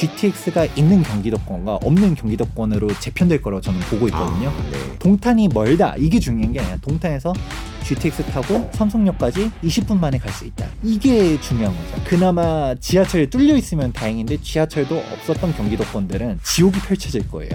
GTX가 있는 경기도권과 없는 경기도권으로 재편될 거라고 저는 보고 있거든요. 아, 네. 동탄이 멀다 이게 중요한 게 아니라 동탄에서 GTX 타고 삼성역까지 20분 만에 갈 수 있다. 이게 중요한 거죠. 그나마 지하철이 뚫려 있으면 다행인데 지하철도 없었던 경기도권들은 지옥이 펼쳐질 거예요.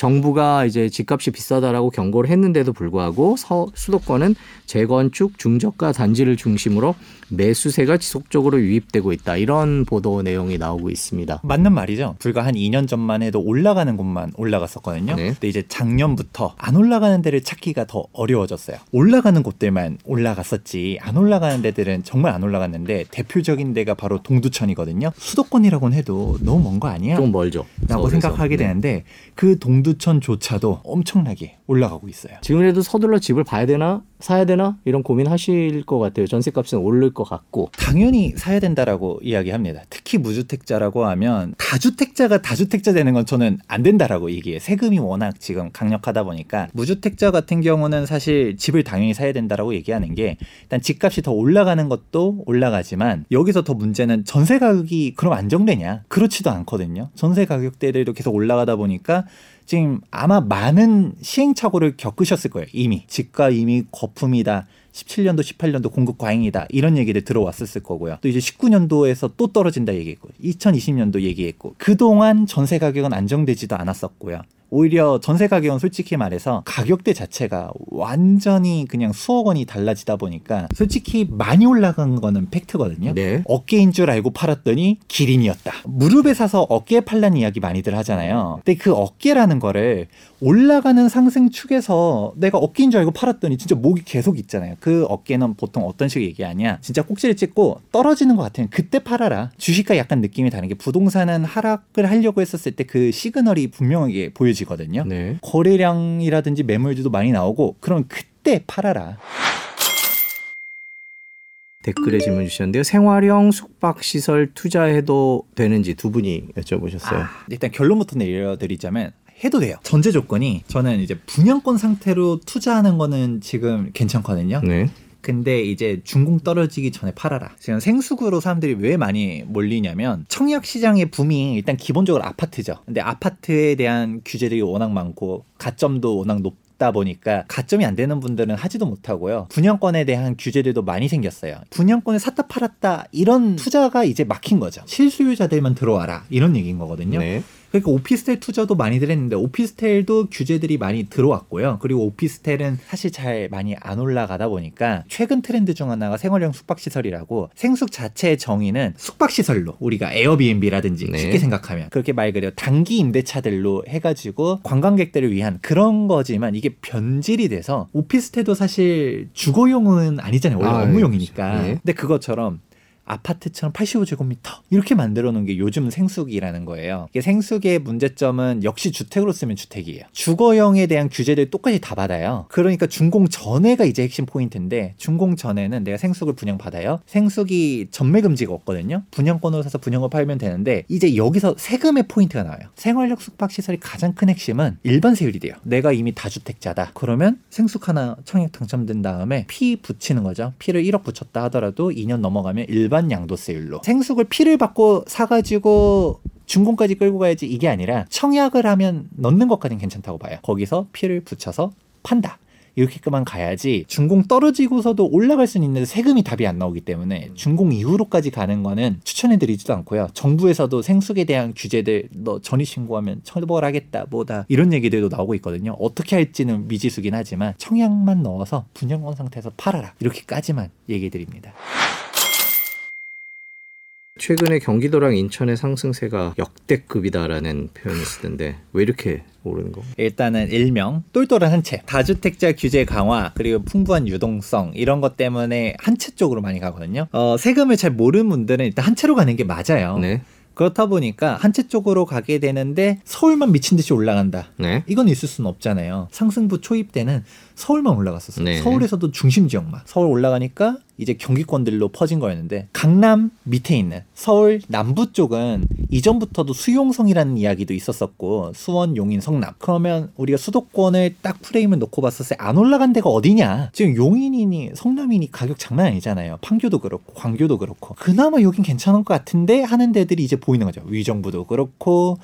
정부가 이제 집값이 비싸다라고 경고를 했는데도 불구하고 서, 수도권은 재건축 중저가 단지를 중심으로 매수세가 지속적으로 유입되고 있다 이런 보도 내용이 나오고 있습니다. 맞는 말이죠. 불과 한 2년 전만 해도 올라가는 곳만 올라갔었거든요. 네. 근데 이제 작년부터 안 올라가는 데를 찾기가 더 어려워졌어요. 올라가는 곳들만 올라갔었지 안 올라가는 데들은 정말 안 올라갔는데 대표적인 데가 바로 동두천이거든요. 수도권이라고는 해도 너무 먼 거 아니야? 좀 멀죠. 라고 서울에서. 생각하게 네. 되는데 그 동두 천조차도 엄청나게 올라가고 있어요. 지금이라도 서둘러 집을 봐야 되나 사야 되나 이런 고민하실 것 같아요. 전세값은 오를 것 같고 당연히 사야 된다라고 이야기합니다. 특히 무주택자라고 하면 다주택자가 다주택자 되는 건 저는 안 된다라고 얘기해요. 세금이 워낙 지금 강력하다 보니까 무주택자 같은 경우는 사실 집을 당연히 사야 된다라고 얘기하는 게 일단 집값이 더 올라가는 것도 올라가지만 여기서 더 문제는 전세 가격이 그럼 안정되냐? 그렇지도 않거든요. 전세 가격대들도 계속 올라가다 보니까 지금 아마 많은 시행착오를 겪으셨을 거예요. 이미 집가 이미 거품이다. 17년도, 18년도 공급 과잉이다. 이런 얘기들 들어왔었을 거고요. 또 이제 19년도에서 또 떨어진다 얘기했고, 2020년도 얘기했고, 그동안 전세 가격은 안정되지도 않았었고요. 오히려 전세 가격은 솔직히 말해서 가격대 자체가 완전히 그냥 수억 원이 달라지다 보니까 솔직히 많이 올라간 거는 팩트거든요. 네. 어깨인 줄 알고 팔았더니 기린이었다. 무릎에 사서 어깨에 팔라는 이야기 많이들 하잖아요. 근데 그 어깨라는 거를 올라가는 상승 축에서 내가 어깨인 줄 알고 팔았더니 진짜 목이 계속 있잖아요. 그 어깨는 보통 어떤 식으로 얘기하냐. 진짜 꼭지를 찍고 떨어지는 것 같으면 그때 팔아라. 주식과 약간 느낌이 다른 게 부동산은 하락을 하려고 했었을 때 그 시그널이 분명하게 보여지 거든요. 네. 거래량이라든지 매물들도 많이 나오고 그럼 그때 팔아라. 댓글에 질문 주셨는데요. 생활형 숙박시설 투자해도 되는지 두 분이 여쭤보셨어요. 아, 일단 결론부터 내려드리자면 해도 돼요. 전제 조건이 저는 이제 분양권 상태로 투자하는 거는 지금 괜찮거든요. 네. 근데 이제 준공 떨어지기 전에 팔아라. 지금 생수구로 사람들이 왜 많이 몰리냐면 청약 시장의 붐이 일단 기본적으로 아파트죠. 근데 아파트에 대한 규제들이 워낙 많고 가점도 워낙 높. 다 보니까 가점이 안 되는 분들은 하지도 못하고요. 분양권에 대한 규제들도 많이 생겼어요. 분양권을 샀다 팔았다 이런 투자가 이제 막힌 거죠. 실수요자들만 들어와라 이런 얘기인 거거든요. 네. 그러니까 오피스텔 투자도 많이들 했는데 오피스텔도 규제들이 많이 들어왔고요. 그리고 오피스텔은 사실 잘 많이 안 올라가다 보니까 최근 트렌드 중 하나가 생활형 숙박시설이라고 생숙 자체의 정의는 숙박시설로 우리가 에어비앤비라든지 네. 쉽게 생각하면 그렇게 말 그대로 단기 임대차들로 해가지고 관광객들을 위한 그런 거지만 이게 변질이 돼서 오피스텔도 사실 주거용은 아니잖아요. 원래 아, 업무용이니까. 네. 근데 그것처럼 아파트처럼 85제곱미터 이렇게 만들어 놓은 게 요즘 생숙이라는 거예요. 이게 생숙의 문제점은 역시 주택으로 쓰면 주택이에요. 주거형에 대한 규제들 똑같이 다 받아요. 그러니까 준공 전에가 이제 핵심 포인트인데 준공 전에는 내가 생숙을 분양받아요. 생숙이 전매 금지가 없거든요. 분양권으로 사서 분양을 팔면 되는데 이제 여기서 세금의 포인트가 나와요. 생활형 숙박 시설의 가장 큰 핵심은 일반 세율이 돼요. 내가 이미 다주택자다. 그러면 생숙 하나 청약 당첨된 다음에 피 붙이는 거죠. 피를 1억 붙였다 하더라도 2년 넘어가면 일반 양도세율로 생숙을 피를 받고 사가지고 준공까지 끌고 가야지 이게 아니라 청약을 하면 넣는 것까지는 괜찮다고 봐요. 거기서 피를 붙여서 판다. 이렇게만 가야지 준공 떨어지고서도 올라갈 수는 있는데 세금이 답이 안 나오기 때문에 준공 이후로까지 가는 거는 추천해드리지도 않고요. 정부에서도 생숙에 대한 규제들 너 전입 신고하면 처벌하겠다 뭐다 이런 얘기들도 나오고 있거든요. 어떻게 할지는 미지수긴 하지만 청약만 넣어서 분양권 상태에서 팔아라 이렇게까지만 얘기해드립니다. 최근에 경기도랑 인천의 상승세가 역대급이다라는 표현을 쓰던데 왜 이렇게 오르는 거? 일단은 일명 똘똘한 한 채, 다주택자 규제 강화 그리고 풍부한 유동성 이런 것 때문에 한 채 쪽으로 많이 가거든요. 어, 세금을 잘 모르는 분들은 일단 한 채로 가는 게 맞아요. 네. 그렇다 보니까 한 채 쪽으로 가게 되는데 서울만 미친 듯이 올라간다. 네. 이건 있을 수는 없잖아요. 상승부 초입 때는 서울만 올라갔었어요. 네. 서울에서도 중심 지역만. 서울 올라가니까 이제 경기권들로 퍼진 거였는데 강남 밑에 있는 서울 남부 쪽은 이전부터도 수용성이라는 이야기도 있었었고 수원, 용인, 성남. 그러면 우리가 수도권을 딱 프레임을 놓고 봤었을 때 안 올라간 데가 어디냐? 지금 용인이니 성남이니 가격 장난 아니잖아요. 판교도 그렇고 광교도 그렇고 그나마 여긴 괜찮은 것 같은데 하는 데들이 이제 보이는 거죠. 위정부도 그렇고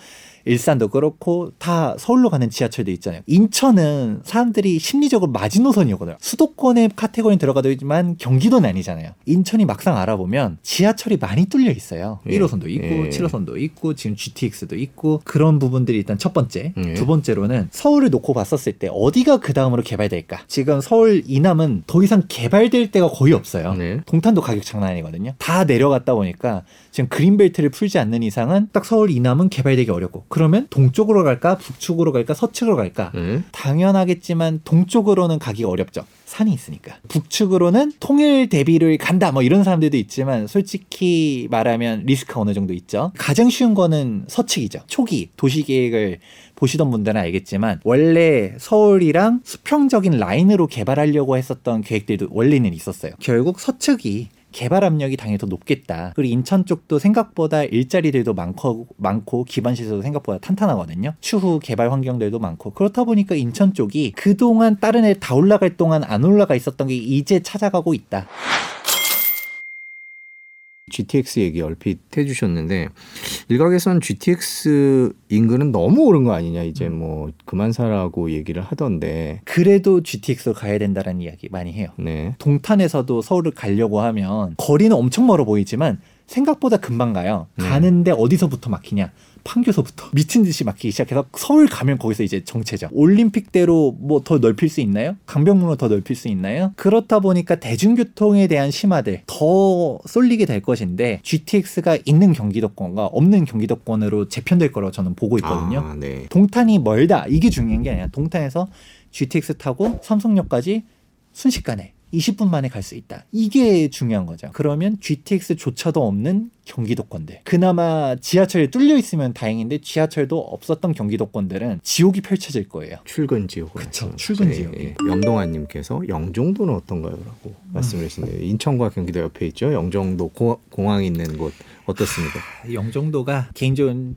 일산도 그렇고 다 서울로 가는 지하철도 있잖아요. 인천은 사람들이 심리적으로 마지노선이거든요. 수도권의 카테고리는 들어가도 있지만 경기도는 아니잖아요. 인천이 막상 알아보면 지하철이 많이 뚫려 있어요. 예. 1호선도 있고 예. 7호선도 있고 지금 GTX도 있고 그런 부분들이 일단 첫 번째. 예. 두 번째로는 서울을 놓고 봤었을 때 어디가 그 다음으로 개발될까? 지금 서울 이남은 더 이상 개발될 데가 거의 없어요. 네. 동탄도 가격 장난 아니거든요. 다 내려갔다 보니까 지금 그린벨트를 풀지 않는 이상은 딱 서울 이남은 개발되기 어렵고 그러면 동쪽으로 갈까 북쪽으로 갈까 서쪽으로 갈까 네. 당연하겠지만 동쪽으로는 가기 어렵죠. 산이 있으니까. 북측으로는 통일 대비를 간다 뭐 이런 사람들도 있지만 솔직히 말하면 리스크가 어느 정도 있죠. 가장 쉬운 거는 서측이죠. 초기 도시 계획을 보시던 분들은 알겠지만 원래 서울이랑 수평적인 라인으로 개발하려고 했었던 계획들도 원래는 있었어요. 결국 서측이 개발 압력이 당연히 더 높겠다. 그리고 인천 쪽도 생각보다 일자리들도 많고 많고 기반 시설도 생각보다 탄탄하거든요. 추후 개발 환경들도 많고 그렇다 보니까 인천 쪽이 그동안 다른 애 다 올라갈 동안 안 올라가 있었던 게 이제 찾아가고 있다. GTX 얘기 얼핏 해주셨는데 일각에선 GTX 인근은 너무 오른 거 아니냐 이제 뭐 그만 사라고 얘기를 하던데 그래도 GTX로 가야 된다는 이야기 많이 해요. 네. 동탄에서도 서울을 가려고 하면 거리는 엄청 멀어 보이지만 생각보다 금방 가요. 음. 가는데 어디서부터 막히냐? 판교서부터 미친 듯이 막히기 시작해서 서울 가면 거기서 이제 정체죠. 올림픽대로 뭐 더 넓힐 수 있나요? 강변북로 더 넓힐 수 있나요? 그렇다 보니까 대중교통에 대한 심화들 더 쏠리게 될 것인데 GTX가 있는 경기도권과 없는 경기도권으로 재편될 거라고 저는 보고 있거든요. 아, 네. 동탄이 멀다 이게 중요한 게 아니라 동탄에서 GTX 타고 삼성역까지 순식간에 20분 만에 갈 수 있다. 이게 중요한 거죠. 그러면 GTX조차도 없는 경기도권들. 그나마 지하철이 뚫려 있으면 다행인데 지하철도 없었던 경기도권들은 지옥이 펼쳐질 거예요. 출근 지옥. 그쵸, 출근 지옥이. 염동아님께서 영종도는 어떤가요?라고 말씀을 하시네요. 인천과 경기도 옆에 있죠. 영종도 고- 공항 있는 곳 어떻습니까? 영종도가 개인적으로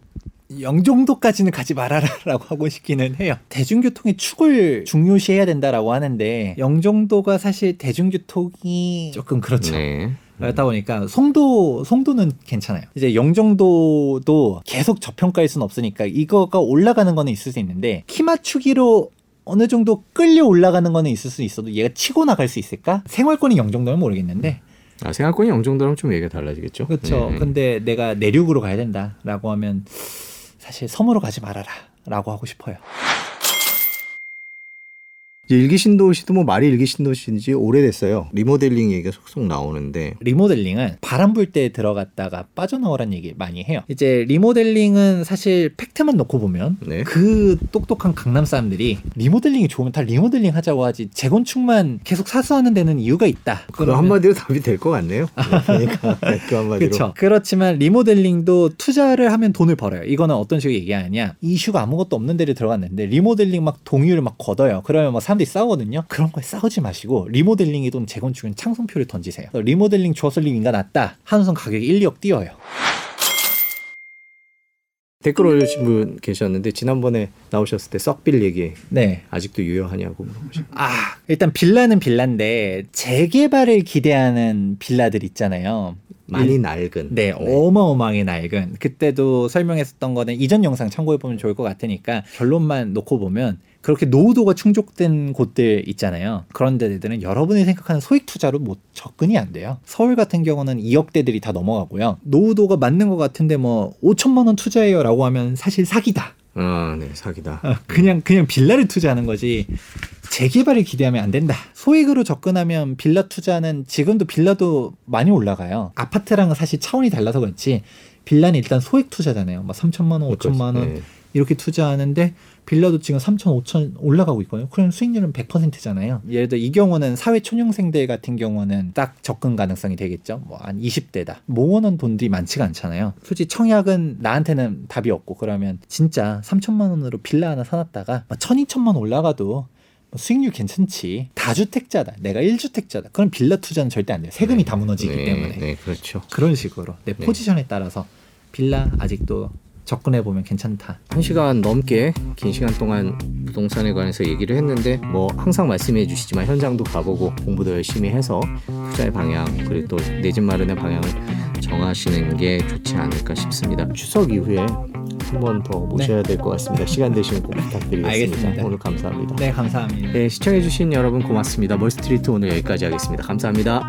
영종도까지는 가지 말아라라고 하고 싶기는 해요. 대중교통의 축을 중요시해야 된다라고 하는데 영종도가 사실 대중교통이 조금 그렇죠. 네. 그러다 보니까 송도 송도는 괜찮아요. 이제 영종도도 계속 저평가일 수는 없으니까 이거가 올라가는 거는 있을 수 있는데 키 맞추기로 어느 정도 끌려 올라가는 거는 있을 수 있어도 얘가 치고 나갈 수 있을까? 생활권이 영종도면 모르겠는데 아 생활권이 영종도랑 좀 얘기가 달라지겠죠. 그렇죠. 네. 근데 내가 내륙으로 가야 된다라고 하면 사실 섬으로 가지 말아라 라고 하고 싶어요. 일기신도시도 뭐 말이 일기신도시인지 오래됐어요. 리모델링 얘기가 속속 나오는데 리모델링은 바람 불 때 들어갔다가 빠져나오라는 얘기 많이 해요. 이제 리모델링은 사실 팩트만 놓고 보면 네. 그 똑똑한 강남 사람들이 리모델링이 좋으면 다 리모델링 하자고 하지 재건축만 계속 사수하는 데는 이유가 있다. 그 한마디로 답이 될 것 같네요. 그러니까 그 한마디로. 그렇죠. 그렇지만 리모델링도 투자를 하면 돈을 벌어요. 이거는 어떤 식으로 얘기하냐? 이슈가 아무것도 없는 데를 들어갔는데 리모델링 막 동의를 막 걷어요. 그러면 막 사람들이 싸우거든요. 그런 거에 싸우지 마시고 리모델링이든 재건축은 창성표를 던지세요. 리모델링 주어서 리인가 낫다. 한우선 가격이 1, 2억 뛰어요. 댓글 올려주신 분 계셨는데 지난번에 나오셨을 때 썩빌 얘기 네. 아직도 유효하냐고 물어보셨 아, 일단 빌라는 빌라인데 재개발을 기대하는 빌라들 있잖아요. 많이 낡은. 네, 어마어마하게 낡은. 그때도 설명했었던 거는 이전 영상 참고해 보면 좋을 것 같으니까 결론만 놓고 보면 그렇게 노후도가 충족된 곳들 있잖아요. 그런 데들은 여러분이 생각하는 소액 투자로 못 접근이 안 돼요. 서울 같은 경우는 2억대들이 다 넘어가고요. 노후도가 맞는 것 같은데 뭐 5천만 원 투자해요라고 하면 사실 사기다. 아, 네, 사기다. 어, 그냥 그냥 빌라를 투자하는 거지 재개발을 기대하면 안 된다. 소액으로 접근하면 빌라 투자는 지금도 빌라도 많이 올라가요. 아파트랑은 사실 차원이 달라서 그렇지. 빌라는 일단 소액 투자잖아요. 막 3천만 원, 5천만 원 네. 이렇게 투자하는데 빌라도 지금 3천, 5천 올라가고 있거든요. 그럼 수익률은 100%잖아요. 예를 들어 이 경우는 사회 초년생들 같은 경우는 딱 접근 가능성이 되겠죠. 뭐 한 20대다. 모으는 돈들이 많지가 않잖아요. 솔직히 청약은 나한테는 답이 없고 그러면 진짜 3천만 원으로 빌라 하나 사놨다가 막 1,000, 2천만 원 올라가도 뭐 수익률 괜찮지. 다주택자다. 내가 1주택자다. 그럼 빌라 투자는 절대 안 돼요. 세금이 다 무너지기 네, 때문에. 네, 그렇죠. 그런 식으로 내 네. 포지션에 따라서 빌라 아직도 접근해 보면 괜찮다. 한 시간 넘게 긴 시간 동안 부동산에 관해서 얘기를 했는데 뭐 항상 말씀해 주시지만 현장도 가보고 공부도 열심히 해서 투자의 방향 그리고 또 내 집 마련의 방향을 정하시는 게 좋지 않을까 싶습니다. 추석 이후에 한 번 더 모셔야 될것 같습니다. 시간 되시면 꼭 부탁드리겠습니다. 알겠습니다. 오늘 감사합니다. 네, 감사합니다. 네, 시청해 주신 여러분 고맙습니다. 멀스트리트 오늘 여기까지 하겠습니다. 감사합니다.